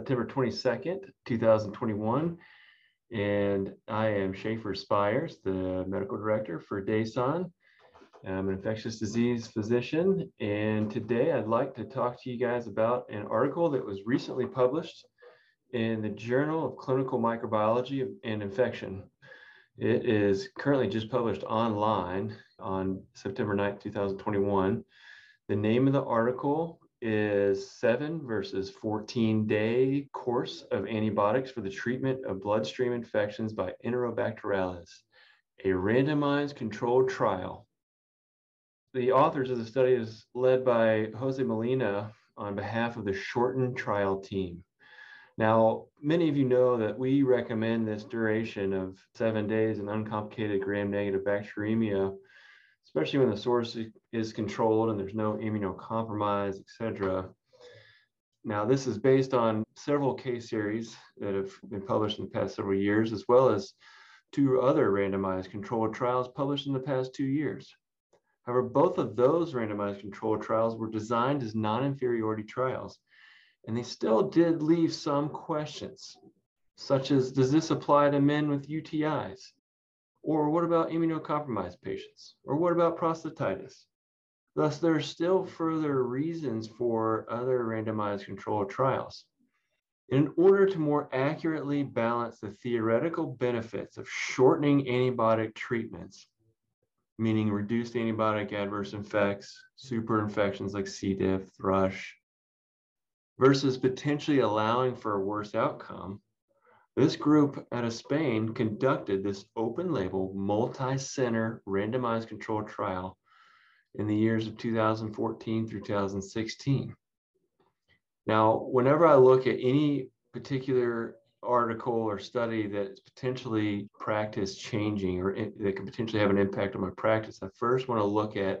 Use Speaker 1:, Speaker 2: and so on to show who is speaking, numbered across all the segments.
Speaker 1: September 22nd, 2021, and I am Shaefer Spires, the medical director for DASON. I'm an infectious disease physician, and today I'd like to talk to you guys about an article that was recently published in the Journal of Clinical Microbiology and Infection. It is currently just published online on September 9th, 2021. The name of the article is seven versus 14 day course of antibiotics for the treatment of bloodstream infections by Enterobacterales, a randomized controlled trial. The authors of the study is led by Jose Molina on behalf of the shortened trial team. Now, many of you know that we recommend this duration of seven days in uncomplicated gram-negative bacteremia especially when the source is controlled and there's no immunocompromise, et cetera. Now, this is based on several case series that have been published in the past several years, as well as two other randomized controlled trials published in the past two years. However, both of those randomized controlled trials were designed as non-inferiority trials, and they still did leave some questions, such as, does this apply to men with UTIs? Or what about immunocompromised patients? Or what about prostatitis? Thus, there are still further reasons for other randomized controlled trials. In order to more accurately balance the theoretical benefits of shortening antibiotic treatments, meaning reduced antibiotic adverse effects, superinfections like C. diff, thrush, versus potentially allowing for a worse outcome, this group out of Spain conducted this open label, multi center, randomized controlled trial in the years of 2014 through 2016. Now, whenever I look at any particular article or study that's potentially practice changing or that could potentially have an impact on my practice, I first want to look at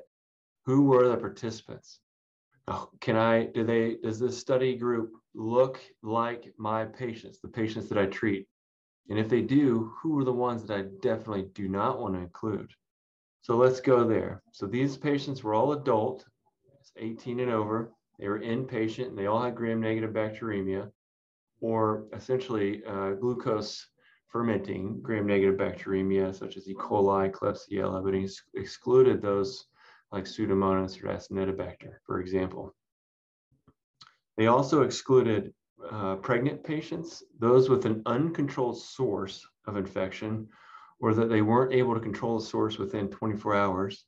Speaker 1: who were the participants. Can I, do they, does this study group look like my patients, the patients that I treat? And if they do, who are the ones that I definitely do not want to include? So let's go there. So these patients were all adult, 18 and over. They were inpatient and they all had gram-negative bacteremia or essentially uh, glucose fermenting gram-negative bacteremia such as E. coli, Klebsiella, but he excluded those like Pseudomonas or Acinetobacter, for example. They also excluded uh, pregnant patients, those with an uncontrolled source of infection, or that they weren't able to control the source within 24 hours,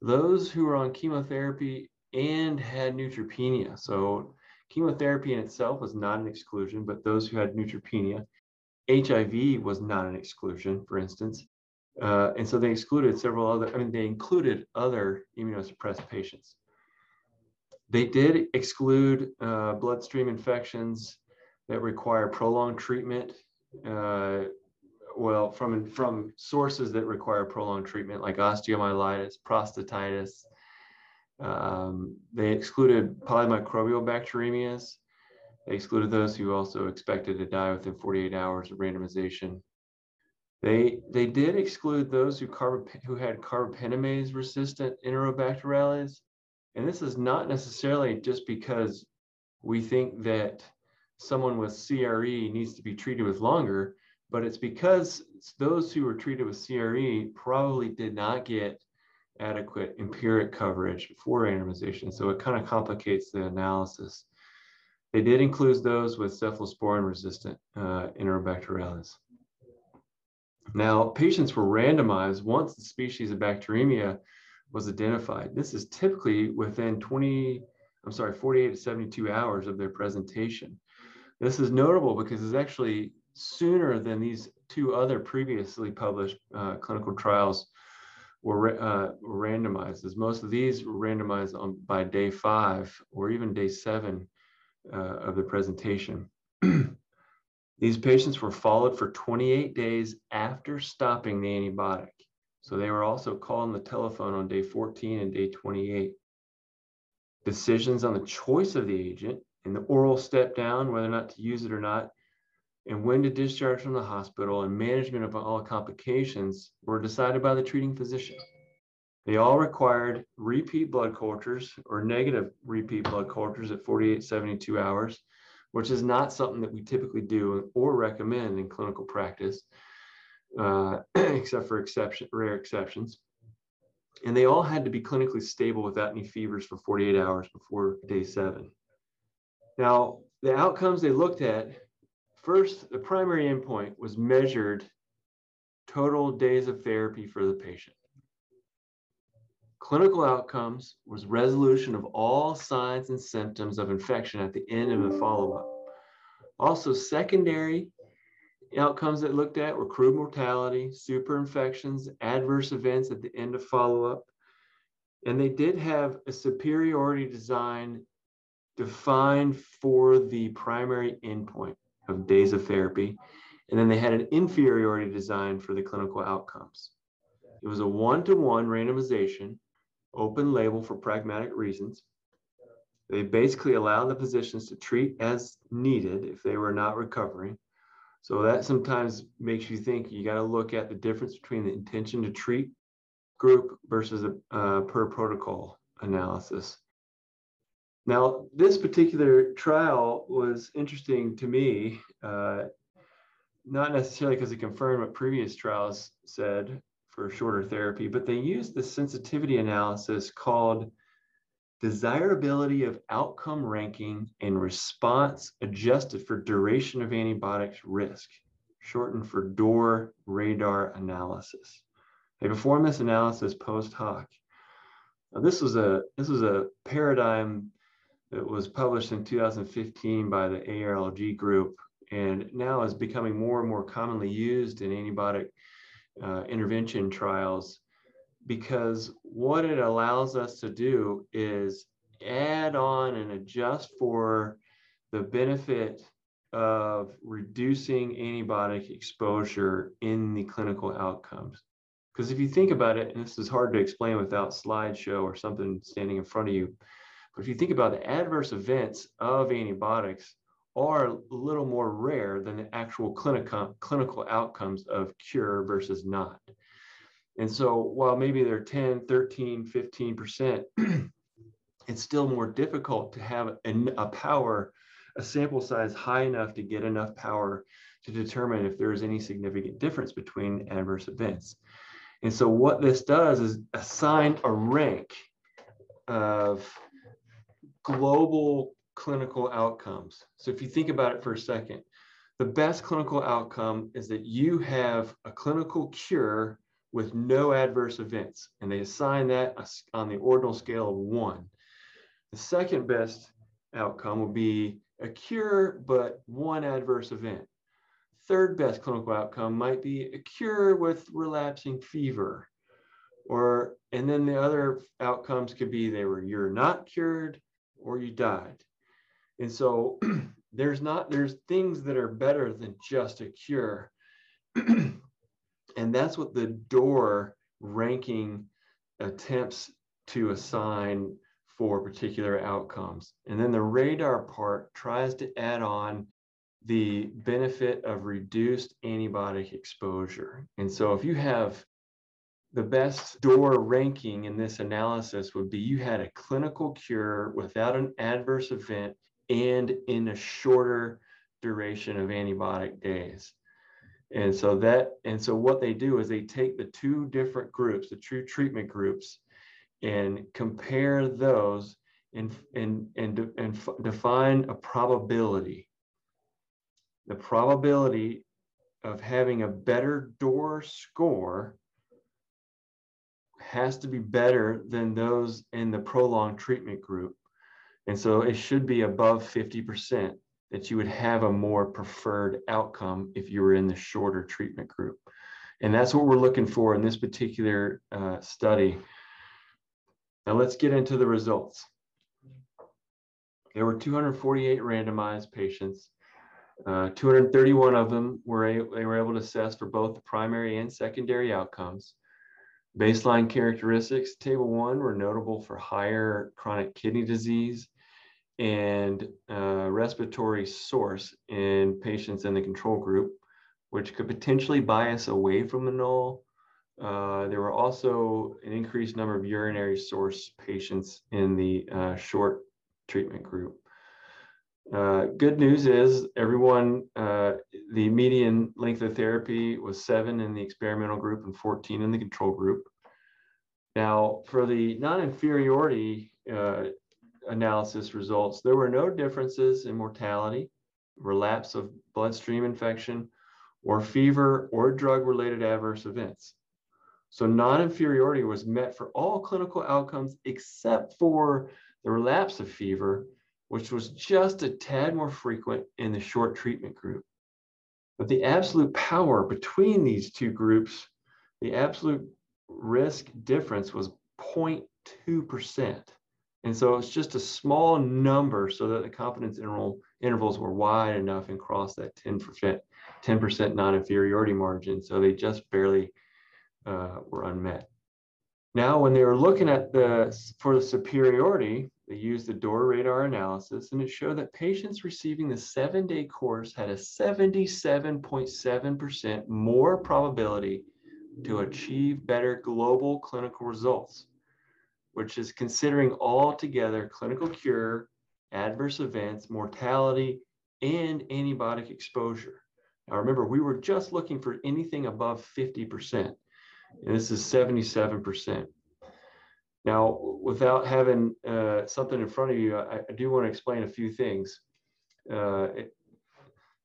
Speaker 1: those who were on chemotherapy and had neutropenia. So chemotherapy in itself was not an exclusion, but those who had neutropenia, HIV was not an exclusion, for instance. Uh, and so they excluded several other, I mean, they included other immunosuppressed patients. They did exclude uh, bloodstream infections that require prolonged treatment. Uh, well, from from sources that require prolonged treatment, like osteomyelitis, prostatitis. Um, they excluded polymicrobial bacteremias. They excluded those who also expected to die within 48 hours of randomization. They they did exclude those who carb, who had carbapenemase resistant enterobacterales, and this is not necessarily just because we think that someone with CRE needs to be treated with longer, but it's because those who were treated with CRE probably did not get adequate empiric coverage for randomization. So it kind of complicates the analysis. They did include those with cephalosporin resistant uh. Now, patients were randomized once the species of bacteremia was identified. This is typically within 20, I'm sorry, 48 to 72 hours of their presentation. This is notable because it's actually sooner than these two other previously published uh, clinical trials were, uh, randomized, as most of these were randomized on, by day five or even day seven uh, of the presentation. These patients were followed for 28 days after stopping the antibiotic. So they were also called on the telephone on day 14 and day 28. Decisions on the choice of the agent and the oral step down, whether or not to use it or not, and when to discharge from the hospital and management of all complications were decided by the treating physician. They all required repeat blood cultures or negative repeat blood cultures at 48, 72 hours which is not something that we typically do or recommend in clinical practice, uh, except for exception, rare exceptions. And they all had to be clinically stable without any fevers for 48 hours before day seven. Now, the outcomes they looked at first, the primary endpoint was measured total days of therapy for the patient. Clinical outcomes was resolution of all signs and symptoms of infection at the end of the follow-up. Also, secondary outcomes that looked at were crude mortality, superinfections, adverse events at the end of follow-up. And they did have a superiority design defined for the primary endpoint of days of therapy. And then they had an inferiority design for the clinical outcomes. It was a one-to-one randomization open label for pragmatic reasons. They basically allow the physicians to treat as needed if they were not recovering. So that sometimes makes you think you got to look at the difference between the intention to treat group versus a uh, per protocol analysis. Now, this particular trial was interesting to me, uh, not necessarily because it confirmed what previous trials said, for shorter therapy, but they used the sensitivity analysis called desirability of outcome ranking and response adjusted for duration of antibiotics risk, shortened for DOOR radar analysis. They performed this analysis post hoc. Now, this was a this was a paradigm that was published in 2015 by the ARLG group and now is becoming more and more commonly used in antibiotic uh, intervention trials because what it allows us to do is add on and adjust for the benefit of reducing antibiotic exposure in the clinical outcomes. Because if you think about it, and this is hard to explain without slideshow or something standing in front of you, but if you think about the adverse events of antibiotics, are a little more rare than the actual clinical, clinical outcomes of cure versus not. And so while maybe they're 10, 13, 15%, it's still more difficult to have a, power, a sample size high enough to get enough power to determine if there's any significant difference between adverse events. And so what this does is assign a rank of global clinical outcomes. So if you think about it for a second, the best clinical outcome is that you have a clinical cure with no adverse events, and they assign that on the ordinal scale of one. The second best outcome will be a cure, but one adverse event. Third best clinical outcome might be a cure with relapsing fever. Or, and then the other outcomes could be they were you're not cured or you died. And so there's not, there's things that are better than just a cure. and that's what the door ranking attempts to assign for particular outcomes. And then the radar part tries to add on the benefit of reduced antibiotic exposure. And so if you have the best door ranking in this analysis would be you had a clinical cure without an adverse event and in a shorter duration of antibiotic days. And so that, and so what they do is they take the two different groups, the true treatment groups, and compare those and, and, and, and define a probability. The probability of having a better door score has to be better than those in the prolonged treatment group. And so it should be above 50% that you would have a more preferred outcome if you were in the shorter treatment group. And that's what we're looking for in this particular uh, study. Now let's get into the results. There were 248 randomized patients. Uh, 231 of them were they were able to assess for both the primary and secondary outcomes. Baseline characteristics, table one, were notable for higher chronic kidney disease and uh, respiratory source in patients in the control group, which could potentially bias away from the null. Uh, there were also an increased number of urinary source patients in the uh, short treatment group. Uh, good news is everyone, uh, the median length of therapy was seven in the experimental group and 14 in the control group. Now, for the non-inferiority uh, analysis results, there were no differences in mortality, relapse of bloodstream infection, or fever or drug-related adverse events. So non-inferiority was met for all clinical outcomes except for the relapse of fever, which was just a tad more frequent in the short treatment group. But the absolute power between these two groups, the absolute risk difference was 0.2%. And so it's just a small number so that the confidence interval intervals were wide enough and crossed that 10%, 10% non-inferiority margin. So they just barely uh, were unmet. Now, when they were looking at the for the superiority, they used the door radar analysis, and it showed that patients receiving the seven-day course had a 77.7% more probability to achieve better global clinical results, which is considering altogether clinical cure, adverse events, mortality, and antibiotic exposure. Now remember, we were just looking for anything above 50% and this is 77%. Now, without having uh, something in front of you, I, I, do want to explain a few things. Uh,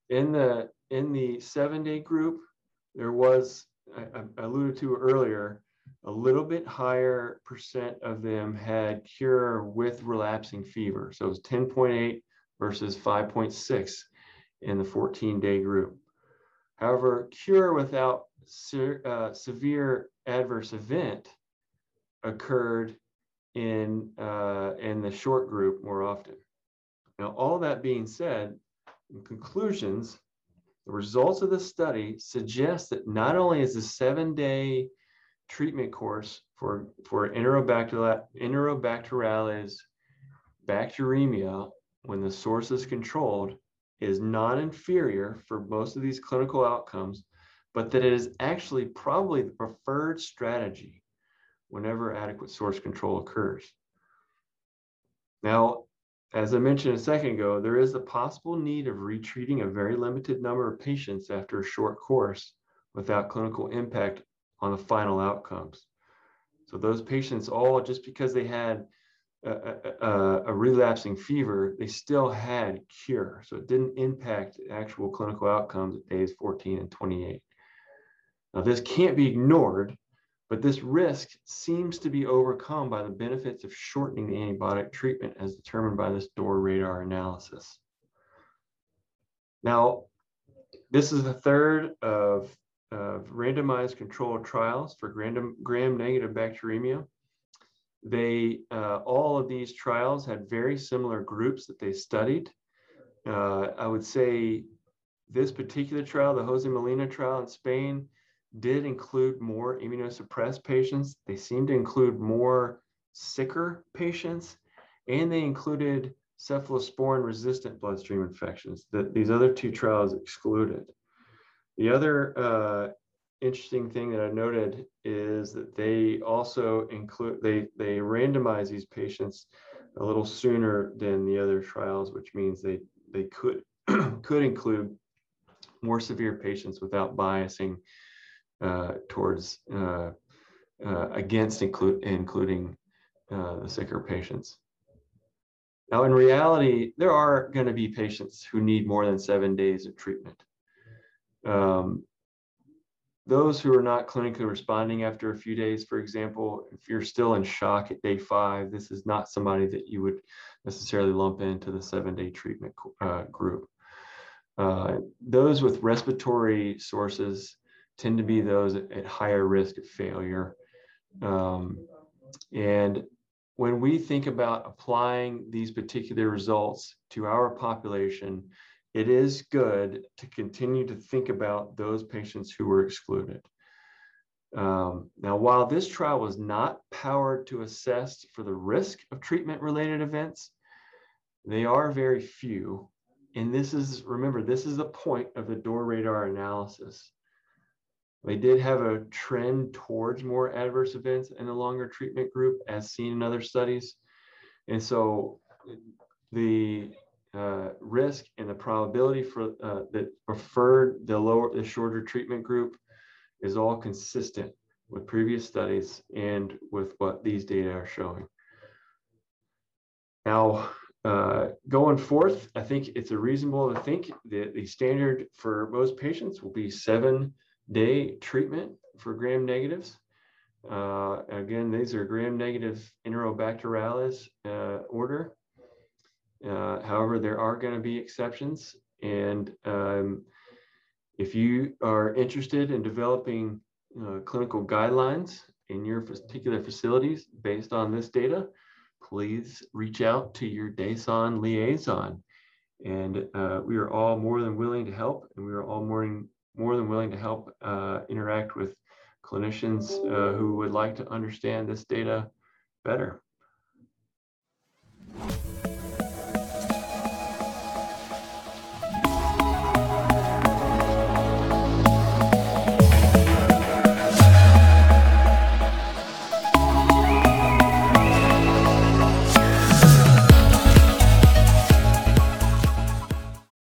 Speaker 1: in the in the seven day group, there was I, I alluded to earlier a little bit higher percent of them had cure with relapsing fever. So it was 10.8 versus 5.6 in the 14 day group. However, cure without se uh, severe adverse event occurred in, uh, in the short group more often. Now, all that being said, in conclusions, the results of the study suggest that not only is the seven day treatment course for, for Enterobacterales bacteremia, when the source is controlled, is non-inferior for most of these clinical outcomes but that it is actually probably the preferred strategy whenever adequate source control occurs. Now, as I mentioned a second ago, there is a possible need of retreating a very limited number of patients after a short course without clinical impact on the final outcomes. So those patients all, just because they had a, a, a, relapsing fever, they still had cure. So it didn't impact actual clinical outcomes at days 14 and 28. Now, this can't be ignored, but this risk seems to be overcome by the benefits of shortening the antibiotic treatment as determined by this door radar analysis. Now, this is the third of, of randomized controlled trials for gram-negative bacteremia. They, uh, all of these trials had very similar groups that they studied. Uh, I would say this particular trial, the Jose Molina trial in Spain, did include more immunosuppressed patients. They seemed to include more sicker patients, and they included cephalosporin resistant bloodstream infections that these other two trials excluded. The other uh, interesting thing that I noted is that they also include, they, they randomize these patients a little sooner than the other trials, which means they, they could, could include more severe patients without biasing uh, towards uh, uh, against include, including the sicker patients. Now, in reality, there are going to be patients who need more than seven days of treatment. Um, those who are not clinically responding after a few days, for example, if you're still in shock at day five, this is not somebody that you would necessarily lump into the seven day treatment uh, group. Uh, those with respiratory sources tend to be those at, at higher risk of failure. Um, and when we think about applying these particular results to our population, it is good to continue to think about those patients who were excluded. Um, now, while this trial was not powered to assess for the risk of treatment related events, they are very few. And this is, remember, this is the point of the door radar analysis. They did have a trend towards more adverse events in a longer treatment group as seen in other studies. And so the uh, risk and the probability for uh, that preferred the lower, the shorter treatment group is all consistent with previous studies and with what these data are showing. Now, uh, going forth, I think it's reasonable to think that the standard for most patients will be seven day treatment for gram negatives. Uh, again, these are gram negative Enterobacterales uh, order. Uh, however, there are going to be exceptions. And um, if you are interested in developing uh, clinical guidelines in your particular facilities based on this data, please reach out to your DASON liaison. And uh, we are all more than willing to help, and we are all more than, more than willing to help uh, interact with clinicians uh, who would like to understand this data better.